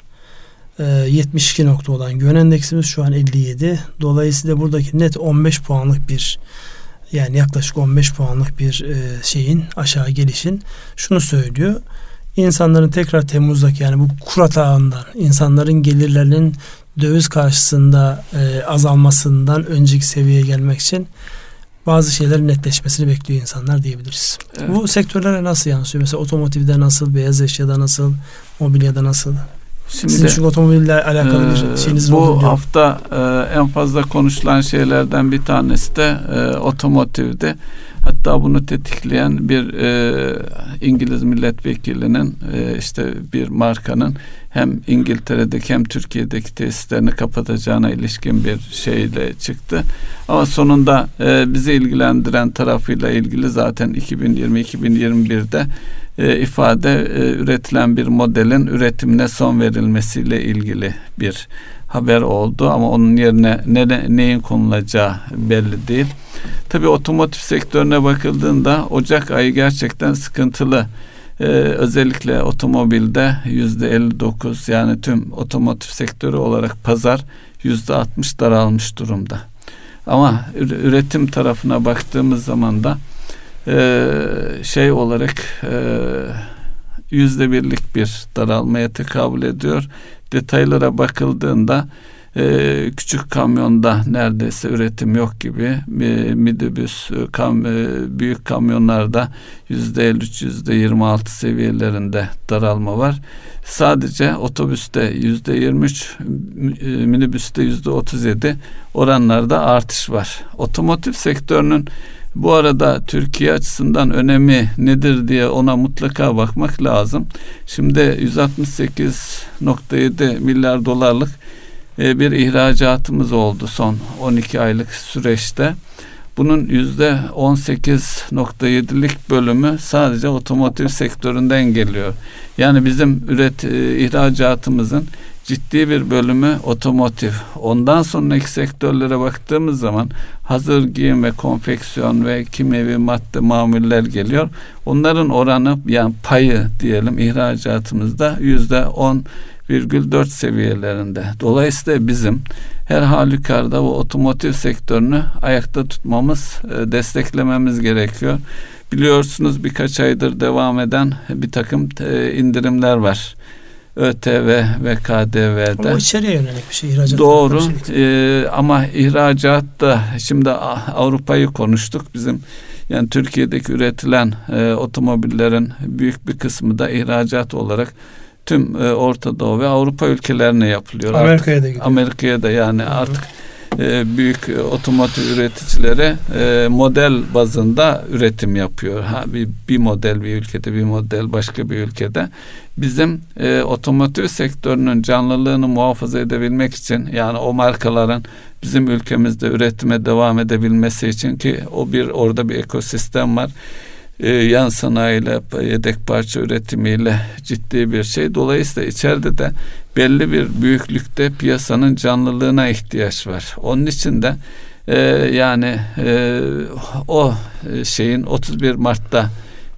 e, 72 nokta olan güven endeksimiz şu an 57. Dolayısıyla buradaki net 15 puanlık bir yani yaklaşık 15 puanlık bir e, şeyin aşağı gelişin şunu söylüyor. İnsanların tekrar Temmuz'daki yani bu kur atağından insanların gelirlerinin döviz karşısında e, azalmasından önceki seviyeye gelmek için bazı şeylerin netleşmesini bekliyor insanlar diyebiliriz. Evet. Bu sektörlere nasıl yansıyor? Mesela otomotivde nasıl, beyaz eşyada nasıl, mobilyada nasıl? Şimdi Sizin çünkü otomobille alakalı bir e, şeyiniz Bu oldu hafta e, en fazla konuşulan şeylerden bir tanesi de e, otomotivde. Hatta bunu tetikleyen bir e, İngiliz milletvekilinin e, işte bir markanın hem İngiltere'deki hem Türkiye'deki tesislerini kapatacağına ilişkin bir şeyle çıktı. Ama sonunda e, bizi ilgilendiren tarafıyla ilgili zaten 2020-2021'de e, ifade e, üretilen bir modelin üretimine son verilmesiyle ilgili bir haber oldu ama onun yerine ne, neyin konulacağı belli değil. Tabii otomotiv sektörüne bakıldığında Ocak ayı gerçekten sıkıntılı. Ee, özellikle otomobilde yüzde 59 yani tüm otomotiv sektörü olarak pazar yüzde 60 daralmış durumda. Ama üretim tarafına baktığımız zaman da e, şey olarak e, yüzde birlik bir daralmaya tekabül ediyor. Detaylara bakıldığında e, küçük kamyonda neredeyse üretim yok gibi e, midibüs e, büyük kamyonlarda yüzde 53 yüzde 26 seviyelerinde daralma var. Sadece otobüste yüzde 23 e, minibüste yüzde 37 oranlarda artış var. Otomotiv sektörünün bu arada Türkiye açısından önemi nedir diye ona mutlaka bakmak lazım. Şimdi 168.7 milyar dolarlık e, bir ihracatımız oldu son 12 aylık süreçte. Bunun yüzde 18.7'lik bölümü sadece otomotiv sektöründen geliyor. Yani bizim üret e, ihracatımızın ciddi bir bölümü otomotiv. Ondan sonraki sektörlere baktığımız zaman hazır giyim ve konfeksiyon ve kimyevi madde mamuller geliyor. Onların oranı yani payı diyelim ihracatımızda yüzde on virgül dört seviyelerinde. Dolayısıyla bizim her halükarda bu otomotiv sektörünü ayakta tutmamız, e, desteklememiz gerekiyor. Biliyorsunuz birkaç aydır devam eden bir takım e, indirimler var. ÖTV ve KDV'de. Ama içeriye yönelik bir şey. ihracat. Doğru şey. ee, ama ihracatta şimdi Avrupa'yı konuştuk. Bizim yani Türkiye'deki üretilen e, otomobillerin büyük bir kısmı da ihracat olarak tüm e, Orta Doğu ve Avrupa ülkelerine yapılıyor. Amerika'ya da gidiyor. Amerika'ya da yani Hı-hı. artık e, büyük otomotiv üreticileri e, model bazında üretim yapıyor. Ha bir, bir model bir ülkede, bir model başka bir ülkede. Bizim e, otomotiv sektörünün canlılığını muhafaza edebilmek için yani o markaların bizim ülkemizde üretime devam edebilmesi için ki o bir orada bir ekosistem var e, yan sanayiyle yedek parça üretimiyle ciddi bir şey. Dolayısıyla içeride de belli bir büyüklükte piyasanın canlılığına ihtiyaç var. Onun için de e, yani e, o şeyin 31 Mart'ta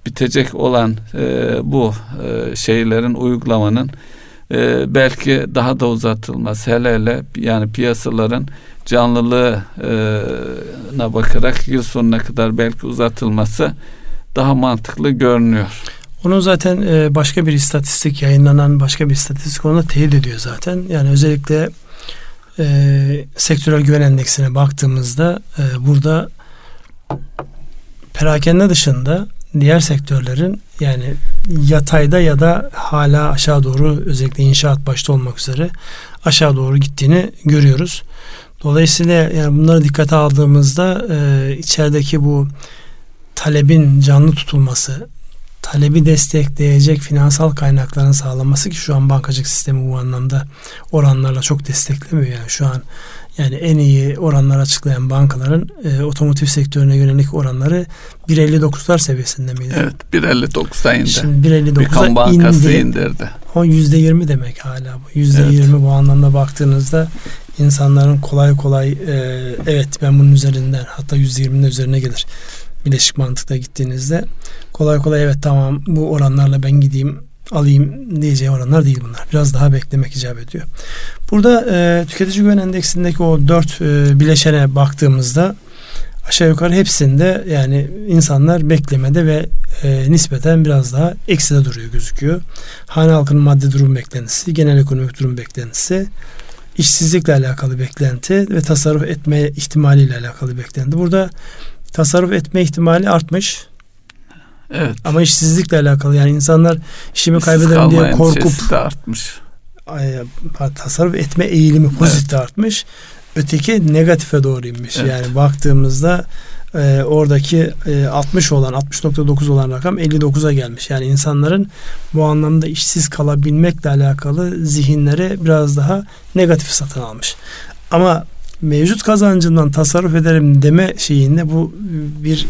bitecek olan e, bu e, şeylerin uygulamanın e, belki daha da uzatılmaz. Hele hele yani piyasaların canlılığına bakarak yıl sonuna kadar belki uzatılması daha mantıklı görünüyor. Onun zaten e, başka bir istatistik yayınlanan başka bir istatistik onu teyit ediyor zaten. Yani özellikle e, sektörel güven endeksine baktığımızda e, burada perakende dışında diğer sektörlerin yani yatayda ya da hala aşağı doğru özellikle inşaat başta olmak üzere aşağı doğru gittiğini görüyoruz. Dolayısıyla yani bunları dikkate aldığımızda e, içerideki bu talebin canlı tutulması, talebi destekleyecek finansal kaynakların sağlanması ki şu an bankacılık sistemi bu anlamda oranlarla çok desteklemiyor yani şu an yani en iyi oranlar açıklayan bankaların e, otomotiv sektörüne yönelik oranları 1.59'lar seviyesinde miydi? Evet 1.59'a indi. Şimdi 1.59'a bankası indi. indirdi. O %20 demek hala bu. %20 evet. bu anlamda baktığınızda insanların kolay kolay e, evet ben bunun üzerinden hatta %20'nin üzerine gelir Bileşik mantıkla gittiğinizde kolay kolay evet tamam bu oranlarla ben gideyim alayım diyeceği oranlar değil bunlar. Biraz daha beklemek icap ediyor. Burada e, tüketici güven endeksindeki o dört e, bileşene baktığımızda aşağı yukarı hepsinde yani insanlar beklemede ve e, nispeten biraz daha ekside duruyor gözüküyor. Hane halkının maddi durum beklentisi, genel ekonomik durum beklentisi, işsizlikle alakalı beklenti ve tasarruf etme ihtimaliyle alakalı beklenti. Burada tasarruf etme ihtimali artmış. Evet. Ama işsizlikle alakalı yani insanlar işimi kaybederim diye korkup de artmış. tasarruf etme eğilimi pozitif evet. artmış. Öteki negatife doğru inmiş. Evet. Yani baktığımızda e, oradaki e, 60 olan 60.9 olan rakam 59'a gelmiş. Yani insanların bu anlamda işsiz kalabilmekle alakalı zihinlere biraz daha negatif satın almış. Ama mevcut kazancından tasarruf ederim deme şeyinde bu bir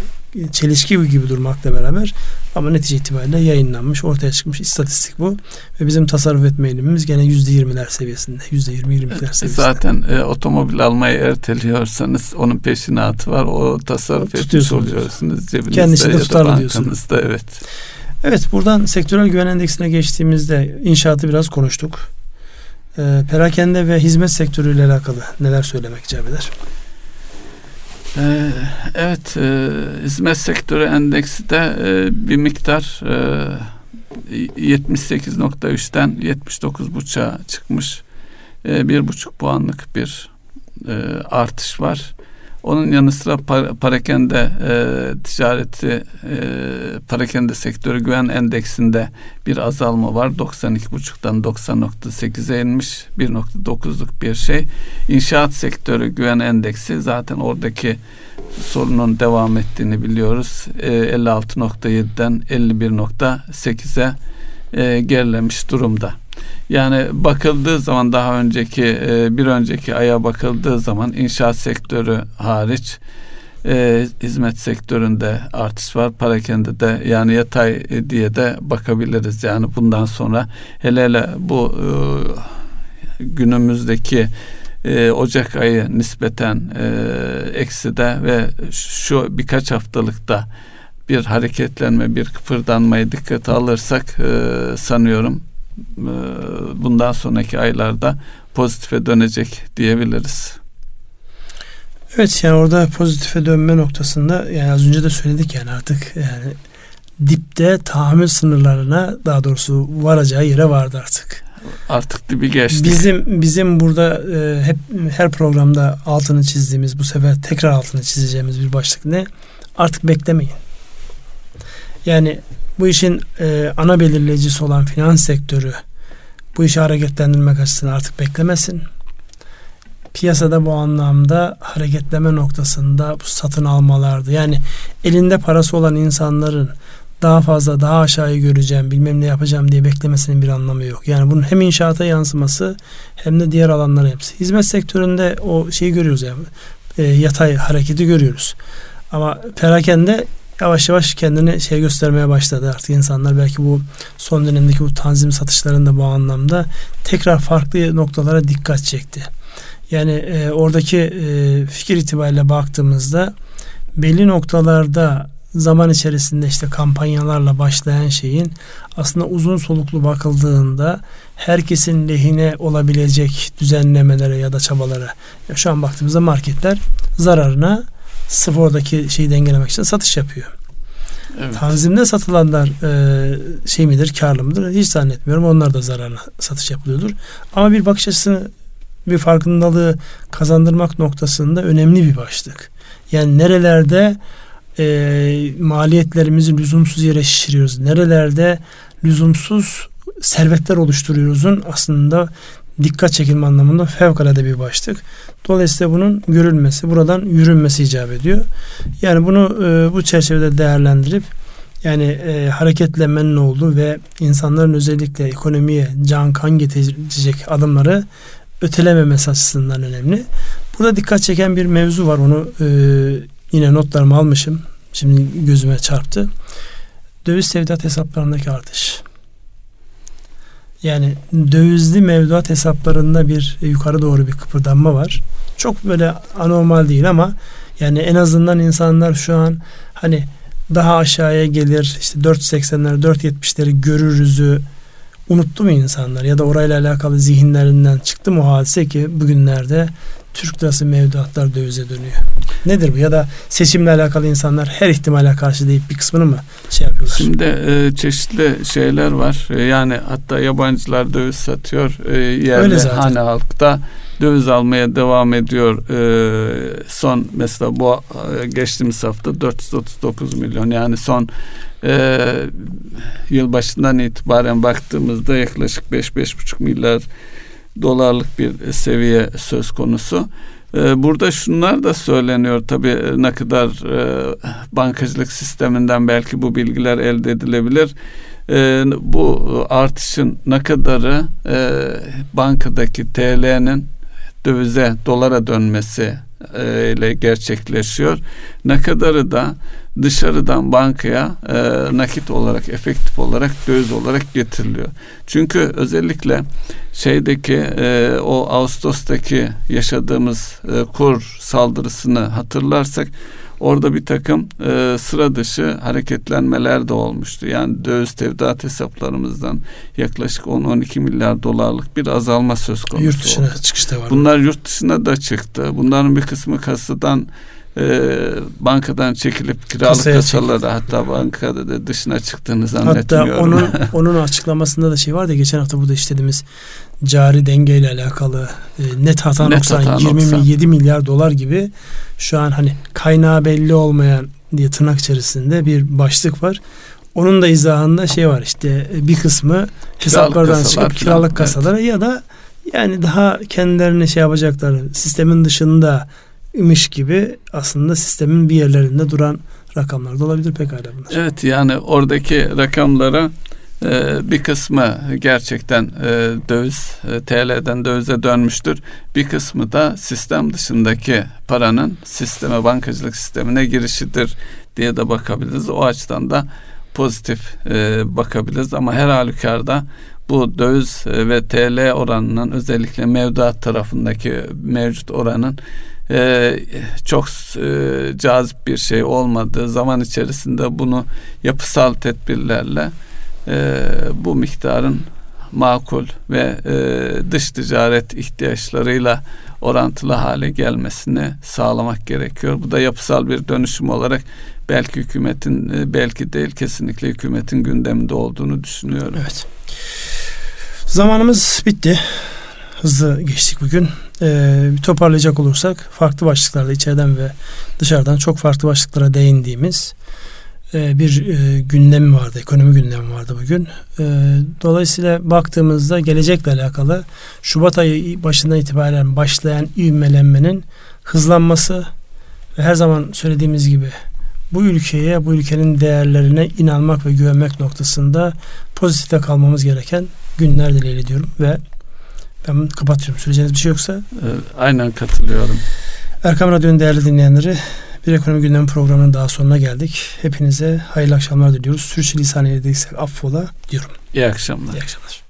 çelişki gibi durmakla beraber ama netice itibariyle yayınlanmış, ortaya çıkmış istatistik bu. Ve bizim tasarruf etme eğilimimiz gene yüzde yirmiler seviyesinde. Yüzde yirmi yirmiler seviyesinde. Zaten e, otomobil almayı erteliyorsanız onun peşinatı var. O tasarruf etmiş oluyorsunuz. Cebinizde Kendi içinde tutar diyorsunuz. Evet. Evet buradan sektörel güven endeksine geçtiğimizde inşaatı biraz konuştuk. E, perakende ve hizmet sektörüyle alakalı neler söylemek icap eder? Ee, evet, e, hizmet sektörü endeksi de e, bir miktar e, 78.3'ten 79.5'a çıkmış. e, bir buçuk puanlık bir e, artış var. Onun yanı sıra para, parakende e, ticareti e, parakende sektörü güven endeksinde bir azalma var. 92.5'tan 90.8'e inmiş. 1.9'luk bir şey. İnşaat sektörü güven endeksi zaten oradaki sorunun devam ettiğini biliyoruz. E, 56.7'den 51.8'e e, gerilemiş durumda. Yani bakıldığı zaman daha önceki e, bir önceki aya bakıldığı zaman inşaat sektörü hariç e, hizmet sektöründe artış var. Parakende de yani yatay diye de bakabiliriz. Yani bundan sonra hele hele bu e, günümüzdeki e, Ocak ayı nispeten e, ekside ve şu birkaç haftalıkta bir hareketlenme, bir kıpırdanmayı dikkate alırsak e, sanıyorum e, bundan sonraki aylarda pozitife dönecek diyebiliriz. Evet yani orada pozitife dönme noktasında yani az önce de söyledik yani artık yani dipte tahammül sınırlarına daha doğrusu varacağı yere vardı artık. Artık dibi geçtik. Bizim bizim burada e, hep her programda altını çizdiğimiz bu sefer tekrar altını çizeceğimiz bir başlık ne? Artık beklemeyin. Yani bu işin e, ana belirleyicisi olan finans sektörü bu işi hareketlendirmek açısından artık beklemesin. Piyasada bu anlamda hareketleme noktasında bu satın almalardı. Yani elinde parası olan insanların daha fazla daha aşağıyı göreceğim bilmem ne yapacağım diye beklemesinin bir anlamı yok. Yani bunun hem inşaata yansıması hem de diğer alanlara hepsi. Hizmet sektöründe o şeyi görüyoruz yani e, yatay hareketi görüyoruz. Ama perakende yavaş yavaş kendini şey göstermeye başladı artık insanlar belki bu son dönemdeki bu tanzim satışlarında bu anlamda tekrar farklı noktalara dikkat çekti. Yani e, oradaki e, fikir itibariyle baktığımızda belli noktalarda zaman içerisinde işte kampanyalarla başlayan şeyin aslında uzun soluklu bakıldığında herkesin lehine olabilecek düzenlemelere ya da çabalara ya şu an baktığımızda marketler zararına sırf oradaki şeyi dengelemek için satış yapıyor. Evet. Tanzimde satılanlar e, şey midir, karlı mıdır? Hiç zannetmiyorum. Onlar da zararına satış yapılıyordur. Ama bir bakış açısını bir farkındalığı kazandırmak noktasında önemli bir başlık. Yani nerelerde e, maliyetlerimizi lüzumsuz yere şişiriyoruz. Nerelerde lüzumsuz servetler oluşturuyoruzun aslında dikkat çekilme anlamında fevkalade bir başlık. Dolayısıyla bunun görülmesi, buradan yürünmesi icap ediyor. Yani bunu e, bu çerçevede değerlendirip yani e, hareketlenmenin olduğu ve insanların özellikle ekonomiye can kan getirecek adımları ötelememesi açısından önemli. Burada dikkat çeken bir mevzu var. Onu e, yine notlarımı almışım. Şimdi gözüme çarptı. Döviz tevdiat hesaplarındaki artış. Yani dövizli mevduat hesaplarında bir e, yukarı doğru bir kıpırdanma var. Çok böyle anormal değil ama yani en azından insanlar şu an hani daha aşağıya gelir işte 4.80'ler 4.70'leri görürüzü unuttu mu insanlar ya da orayla alakalı zihinlerinden çıktı mı o hadise ki bugünlerde Türk lirası mevduatlar dövize dönüyor. Nedir bu? Ya da seçimle alakalı insanlar her ihtimale karşı deyip bir kısmını mı şey yapıyorlar? Şimdi e, çeşitli şeyler var. E, yani hatta yabancılar döviz satıyor. E, yerli hane halkta döviz almaya devam ediyor. E, son mesela bu e, geçtiğimiz hafta 439 milyon yani son e, yılbaşından itibaren baktığımızda yaklaşık 5-5,5 milyar dolarlık bir seviye söz konusu. Ee, burada şunlar da söyleniyor tabii e, ne kadar e, bankacılık sisteminden belki bu bilgiler elde edilebilir. Ee, bu artışın ne kadarı e, bankadaki TL'nin dövize, dolara dönmesi ile gerçekleşiyor. Ne kadarı da dışarıdan bankaya e, nakit olarak, efektif olarak, döviz olarak getiriliyor. Çünkü özellikle şeydeki e, o Ağustos'taki yaşadığımız e, kur saldırısını hatırlarsak orada bir takım e, sıra dışı hareketlenmeler de olmuştu. Yani döviz tevdiat hesaplarımızdan yaklaşık 10-12 milyar dolarlık bir azalma söz konusu Yurt dışına oldu. çıkışta var. Bunlar yurt dışına da çıktı. Bunların bir kısmı kasadan e, bankadan çekilip kiralık Kasaya kasalara hatta bankada da dışına çıktığını zannetmiyorum. Hatta onun onun açıklamasında da şey vardı geçen hafta burada işlediğimiz cari dengeyle alakalı e, net hata Net noksan hata 27 milyar dolar gibi şu an hani kaynağı belli olmayan diye tırnak içerisinde bir başlık var. Onun da izahında şey var işte bir kısmı hesaplardan kasalar çıkıp kiralık evet. kasalara ya da yani daha kendilerine şey yapacaklar sistemin dışında imiş gibi aslında sistemin bir yerlerinde duran rakamlar da olabilir pekala bunlar. Evet yani oradaki rakamlara e, bir kısmı gerçekten e, döviz e, TL'den dövize dönmüştür. Bir kısmı da sistem dışındaki paranın sisteme bankacılık sistemine girişidir diye de bakabiliriz. O açıdan da pozitif bakabiliriz ama her halükarda bu döviz ve TL oranının özellikle mevduat tarafındaki mevcut oranın e, çok e, cazip bir şey olmadığı zaman içerisinde bunu yapısal tedbirlerle e, bu miktarın makul ve e, dış ticaret ihtiyaçlarıyla orantılı hale gelmesini sağlamak gerekiyor. Bu da yapısal bir dönüşüm olarak belki hükümetin e, belki değil kesinlikle hükümetin gündeminde olduğunu düşünüyorum. Evet. Zamanımız bitti. Hızlı geçtik bugün. Bir toparlayacak olursak farklı başlıklarda içeriden ve dışarıdan çok farklı başlıklara değindiğimiz e, bir e, gündemi vardı. Ekonomi gündemi vardı bugün. E, dolayısıyla baktığımızda gelecekle alakalı Şubat ayı başından itibaren başlayan ivmelenmenin hızlanması ve her zaman söylediğimiz gibi bu ülkeye, bu ülkenin değerlerine inanmak ve güvenmek noktasında pozitifte kalmamız gereken günler dileğiyle diyorum ve ben kapatıyorum. Söyleyeceğiniz bir şey yoksa E, aynen katılıyorum. Erkam Radyo'nun değerli dinleyenleri bir ekonomi gündemi programının daha sonuna geldik. Hepinize hayırlı akşamlar diliyoruz. Sürçülisan eyledik affola diyorum. İyi akşamlar. İyi akşamlar.